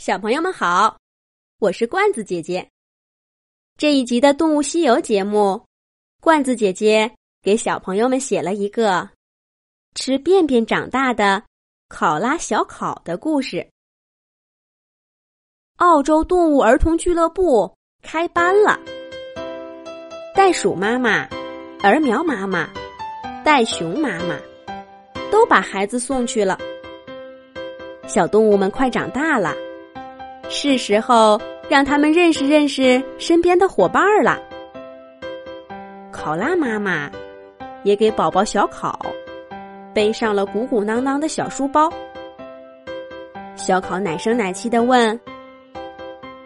小朋友们好，我是罐子姐姐。这一集的《动物西游》节目，罐子姐姐给小朋友们写了一个吃便便长大的考拉小考的故事。澳洲动物儿童俱乐部开班了，袋鼠妈妈、儿苗妈妈、袋熊妈妈都把孩子送去了。小动物们快长大了。是时候让他们认识认识身边的伙伴儿了。考拉妈妈也给宝宝小考背上了鼓鼓囊囊的小书包。小考奶声奶气的问：“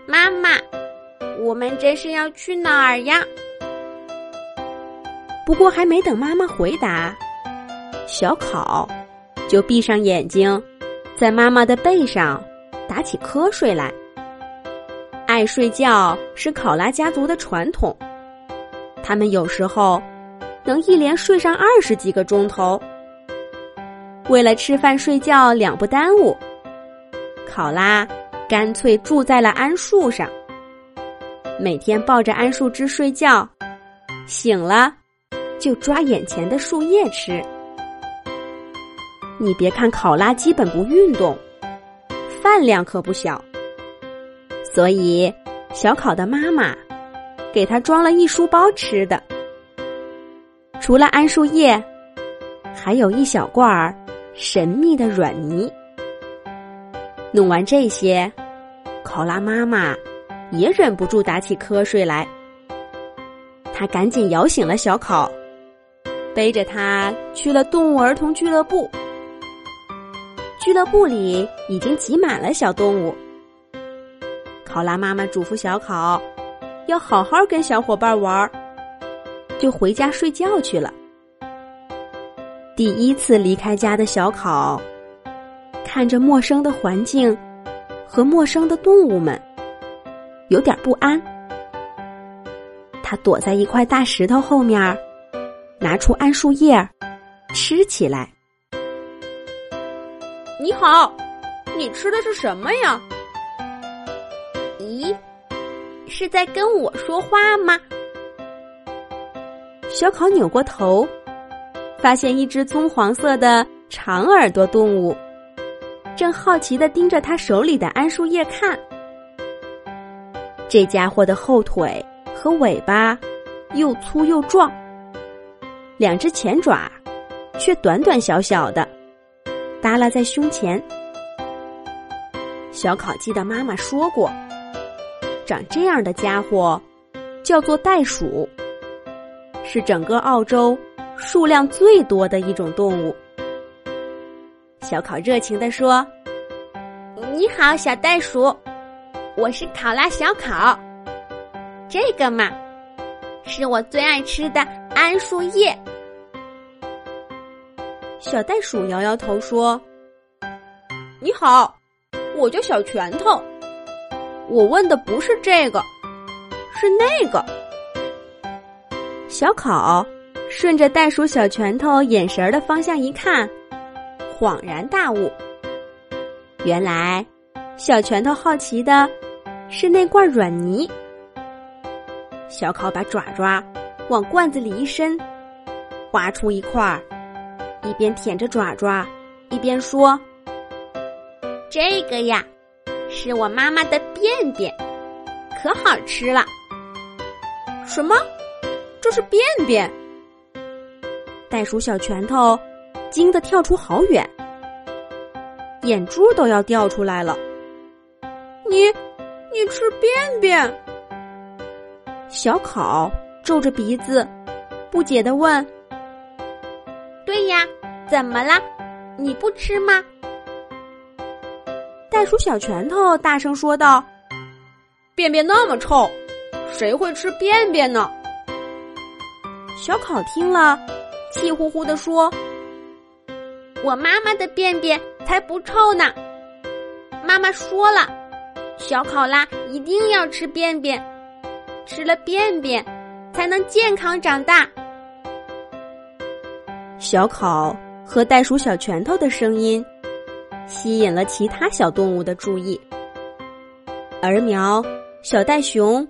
妈妈，我们这是要去哪儿呀？”不过还没等妈妈回答，小考就闭上眼睛，在妈妈的背上。打起瞌睡来，爱睡觉是考拉家族的传统。他们有时候能一连睡上二十几个钟头。为了吃饭睡觉两不耽误，考拉干脆住在了桉树上，每天抱着桉树枝睡觉，醒了就抓眼前的树叶吃。你别看考拉基本不运动。饭量可不小，所以小考的妈妈给他装了一书包吃的。除了桉树叶，还有一小罐儿神秘的软泥。弄完这些，考拉妈妈也忍不住打起瞌睡来。他赶紧摇醒了小考，背着他去了动物儿童俱乐部。俱乐部里已经挤满了小动物。考拉妈妈嘱咐小考，要好好跟小伙伴玩，就回家睡觉去了。第一次离开家的小考，看着陌生的环境和陌生的动物们，有点不安。他躲在一块大石头后面，拿出桉树叶，吃起来。你好，你吃的是什么呀？咦，是在跟我说话吗？小考扭过头，发现一只棕黄色的长耳朵动物，正好奇的盯着他手里的桉树叶看。这家伙的后腿和尾巴又粗又壮，两只前爪却短短小小的。耷拉在胸前。小考记的妈妈说过，长这样的家伙叫做袋鼠，是整个澳洲数量最多的一种动物。小考热情地说：“你好，小袋鼠，我是考拉小考。这个嘛，是我最爱吃的桉树叶。”小袋鼠摇摇头说：“你好，我叫小拳头。我问的不是这个，是那个。”小考顺着袋鼠小拳头眼神的方向一看，恍然大悟。原来，小拳头好奇的是那罐软泥。小考把爪爪往罐子里一伸，挖出一块儿。一边舔着爪爪，一边说：“这个呀，是我妈妈的便便，可好吃了。”什么？这是便便？袋鼠小拳头惊得跳出好远，眼珠都要掉出来了。你，你吃便便？小考皱着鼻子，不解的问。怎么啦？你不吃吗？袋鼠小拳头大声说道：“便便那么臭，谁会吃便便呢？”小考听了，气呼呼的说：“我妈妈的便便才不臭呢！妈妈说了，小考拉一定要吃便便，吃了便便才能健康长大。”小考和袋鼠小拳头的声音吸引了其他小动物的注意。儿苗、小袋熊，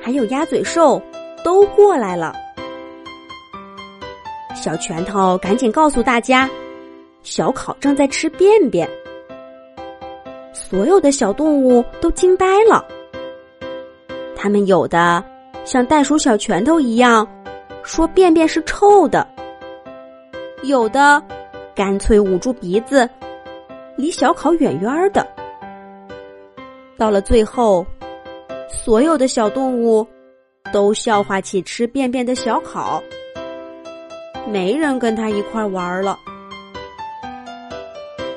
还有鸭嘴兽都过来了。小拳头赶紧告诉大家，小考正在吃便便。所有的小动物都惊呆了，他们有的像袋鼠小拳头一样，说便便是臭的；有的干脆捂住鼻子，离小考远远的。到了最后，所有的小动物都笑话起吃便便的小考，没人跟他一块玩了。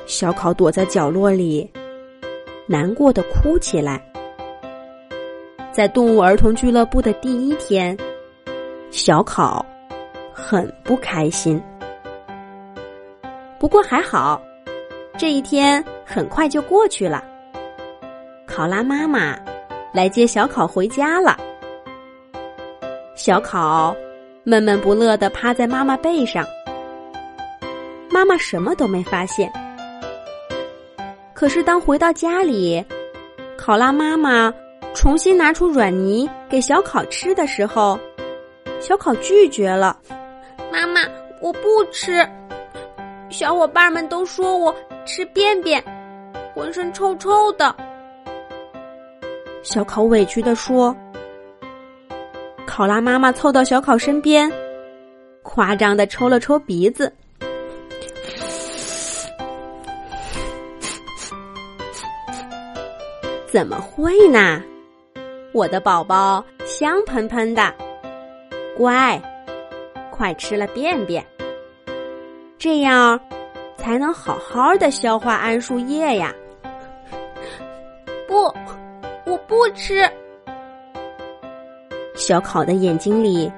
小考躲在角落里。难过的哭起来。在动物儿童俱乐部的第一天，小考很不开心。不过还好，这一天很快就过去了。考拉妈妈来接小考回家了。小考闷闷不乐的趴在妈妈背上，妈妈什么都没发现。可是，当回到家里，考拉妈妈重新拿出软泥给小考吃的时候，小考拒绝了：“妈妈，我不吃。小伙伴们都说我吃便便，浑身臭臭的。”小考委屈的说。考拉妈妈凑到小考身边，夸张的抽了抽鼻子。怎么会呢？我的宝宝香喷喷的，乖，快吃了便便，这样才能好好的消化桉树叶呀。不，我不吃。小考的眼睛里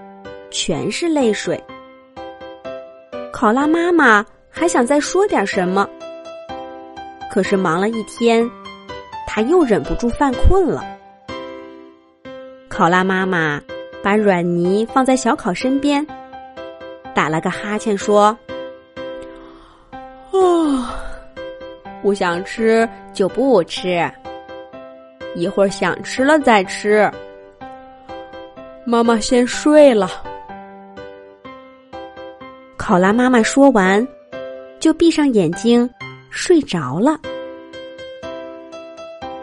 全是泪水。考拉妈妈还想再说点什么，可是忙了一天。他又忍不住犯困了。考拉妈妈把软泥放在小考身边，打了个哈欠说：“不想吃就不吃，一会儿想吃了再吃。妈妈先睡了。”考拉妈妈说完，就闭上眼睛睡着了。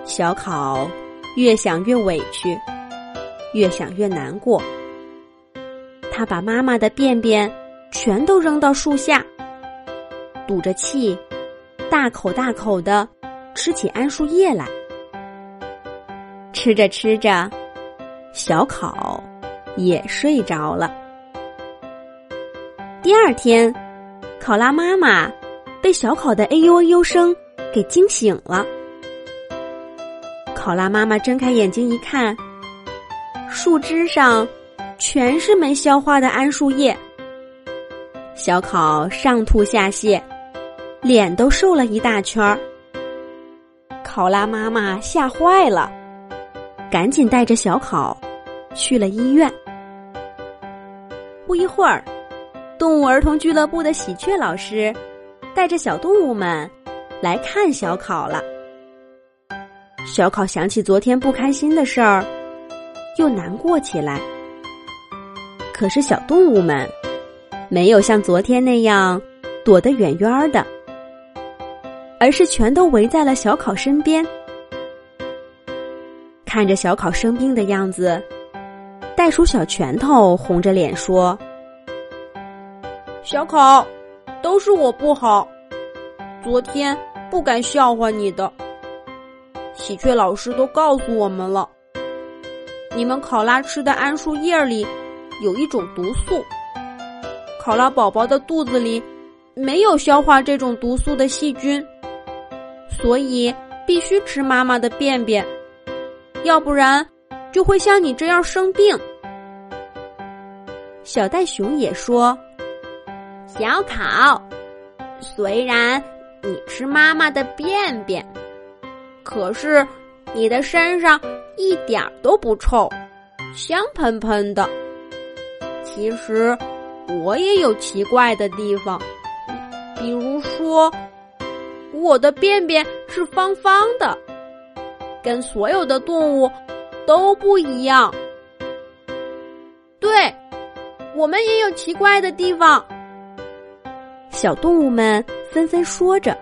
小考越想越委屈，越想越难过。他把妈妈的便便全都扔到树下，堵着气，大口大口的吃起桉树叶来。吃着吃着，小考也睡着了。第二天，考拉妈妈被小考的哎呦哎呦声给惊醒了。考拉妈妈睁开眼睛一看，树枝上全是没消化的桉树叶。小考上吐下泻，脸都瘦了一大圈儿。考拉妈妈吓坏了，赶紧带着小考去了医院。不一会儿，动物儿童俱乐部的喜鹊老师带着小动物们来看小考了。小考想起昨天不开心的事儿，又难过起来。可是小动物们没有像昨天那样躲得远远的，而是全都围在了小考身边。看着小考生病的样子，袋鼠小拳头红着脸说：“小考，都是我不好，昨天不敢笑话你的。”喜鹊老师都告诉我们了，你们考拉吃的桉树叶里有一种毒素，考拉宝宝的肚子里没有消化这种毒素的细菌，所以必须吃妈妈的便便，要不然就会像你这样生病。小袋熊也说：“小考，虽然你吃妈妈的便便。”可是，你的身上一点都不臭，香喷喷的。其实，我也有奇怪的地方，比如说，我的便便是方方的，跟所有的动物都不一样。对，我们也有奇怪的地方。小动物们纷纷说着。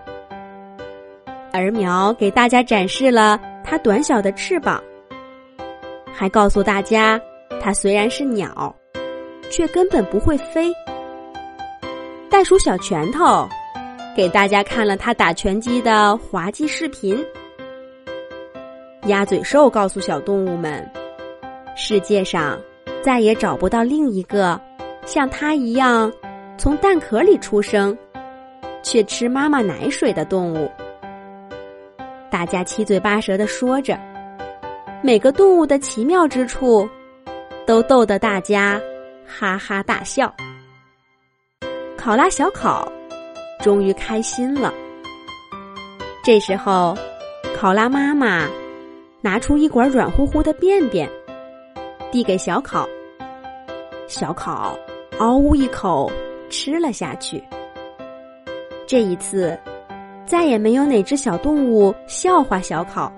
儿苗给大家展示了它短小的翅膀，还告诉大家，它虽然是鸟，却根本不会飞。袋鼠小拳头给大家看了他打拳击的滑稽视频。鸭嘴兽告诉小动物们，世界上再也找不到另一个像它一样从蛋壳里出生，却吃妈妈奶水的动物。大家七嘴八舌的说着，每个动物的奇妙之处，都逗得大家哈哈大笑。考拉小考终于开心了。这时候，考拉妈妈拿出一管软乎乎的便便，递给小考。小考嗷呜一口吃了下去。这一次。再也没有哪只小动物笑话小考，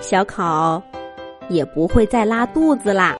小考也不会再拉肚子啦。